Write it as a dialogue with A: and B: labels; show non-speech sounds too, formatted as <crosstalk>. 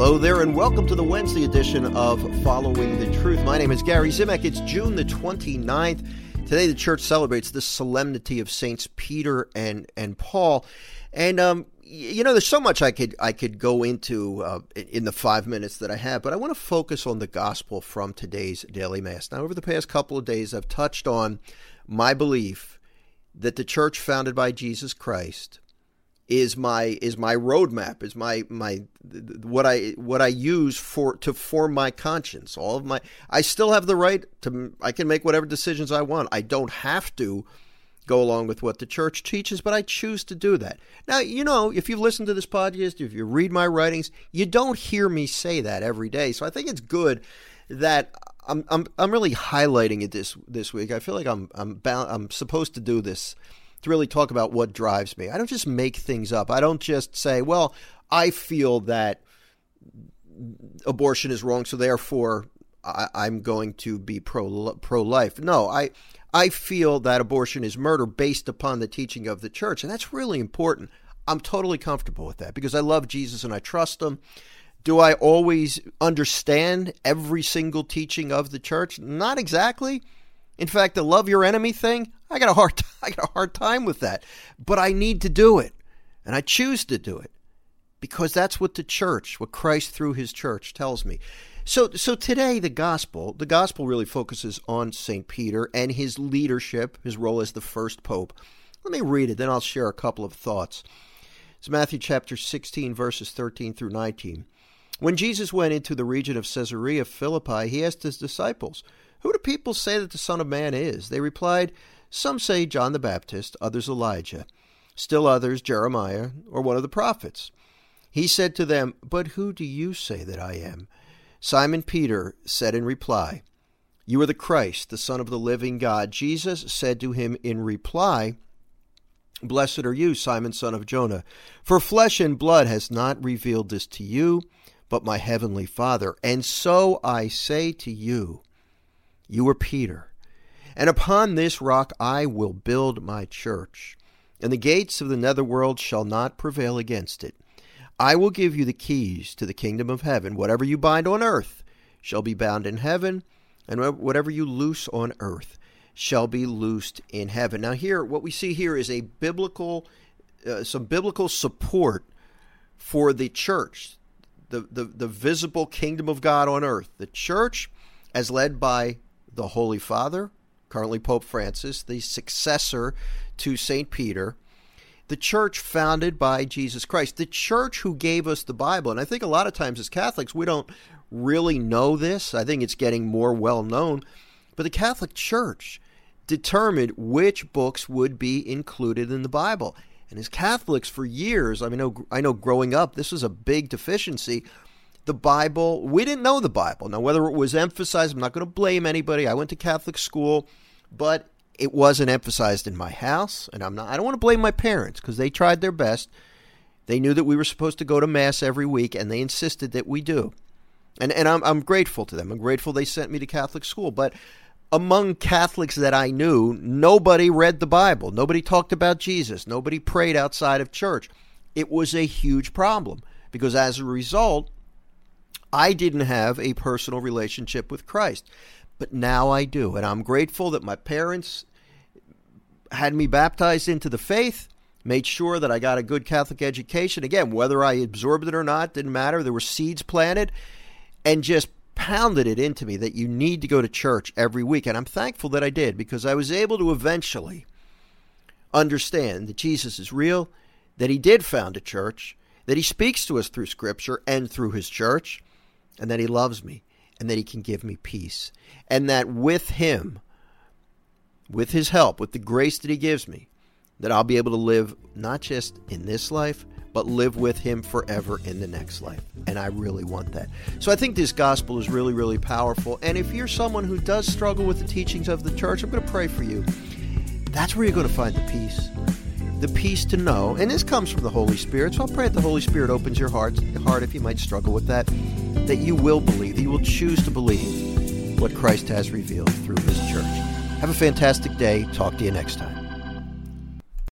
A: Hello there, and welcome to the Wednesday edition of Following the Truth. My name is Gary Zimak. It's June the 29th. Today, the church celebrates the solemnity of Saints Peter and, and Paul. And, um, you know, there's so much I could I could go into uh, in the five minutes that I have, but I want to focus on the gospel from today's daily mass. Now, over the past couple of days, I've touched on my belief that the church founded by Jesus Christ is my is my roadmap is my my what I what I use for to form my conscience. All of my I still have the right to I can make whatever decisions I want. I don't have to go along with what the church teaches but I choose to do that. Now you know if you've listened to this podcast if you read my writings you don't hear me say that every day. So I think it's good that I'm I'm I'm really highlighting it this this week. I feel like I'm I'm bound I'm supposed to do this to really talk about what drives me. I don't just make things up. I don't just say, well, I feel that abortion is wrong, so therefore I, am going to be pro pro life. No, I I feel that abortion is murder based upon the teaching of the church, and that's really important. I'm totally comfortable with that because I love Jesus and I trust him. Do I always understand every single teaching of the church? Not exactly. In fact, the love your enemy thing, I got a hard <laughs> I got a hard time with that. But I need to do it. And I choose to do it because that's what the church, what Christ through his church tells me. So so today the gospel, the gospel really focuses on St. Peter and his leadership, his role as the first pope. Let me read it, then I'll share a couple of thoughts. It's Matthew chapter 16 verses 13 through 19. When Jesus went into the region of Caesarea Philippi, he asked his disciples, who do people say that the Son of Man is? They replied, Some say John the Baptist, others Elijah, still others Jeremiah, or one of the prophets. He said to them, But who do you say that I am? Simon Peter said in reply, You are the Christ, the Son of the living God. Jesus said to him in reply, Blessed are you, Simon, son of Jonah, for flesh and blood has not revealed this to you, but my heavenly Father. And so I say to you, you are Peter. And upon this rock I will build my church, and the gates of the netherworld shall not prevail against it. I will give you the keys to the kingdom of heaven. Whatever you bind on earth shall be bound in heaven, and whatever you loose on earth shall be loosed in heaven. Now, here, what we see here is a biblical, uh, some biblical support for the church, the, the, the visible kingdom of God on earth. The church, as led by the Holy Father, currently Pope Francis, the successor to St. Peter, the church founded by Jesus Christ, the church who gave us the Bible. And I think a lot of times as Catholics, we don't really know this. I think it's getting more well known. But the Catholic Church determined which books would be included in the Bible. And as Catholics, for years, I mean, I know growing up, this was a big deficiency the Bible. We didn't know the Bible. Now, whether it was emphasized, I'm not going to blame anybody. I went to Catholic school, but it wasn't emphasized in my house, and I'm not. I don't want to blame my parents because they tried their best. They knew that we were supposed to go to mass every week, and they insisted that we do. And and I'm I'm grateful to them. I'm grateful they sent me to Catholic school, but among Catholics that I knew, nobody read the Bible. Nobody talked about Jesus. Nobody prayed outside of church. It was a huge problem because as a result, I didn't have a personal relationship with Christ, but now I do. And I'm grateful that my parents had me baptized into the faith, made sure that I got a good Catholic education. Again, whether I absorbed it or not didn't matter. There were seeds planted and just pounded it into me that you need to go to church every week. And I'm thankful that I did because I was able to eventually understand that Jesus is real, that he did found a church, that he speaks to us through Scripture and through his church and that He loves me and that He can give me peace. And that with Him, with His help, with the grace that He gives me, that I'll be able to live not just in this life, but live with Him forever in the next life. And I really want that. So I think this gospel is really, really powerful. And if you're someone who does struggle with the teachings of the church, I'm going to pray for you. That's where you're going to find the peace the peace to know, and this comes from the Holy Spirit. So I'll pray that the Holy Spirit opens your heart, heart if you might struggle with that, that you will believe, that you will choose to believe what Christ has revealed through His church. Have a fantastic day. Talk to you next time.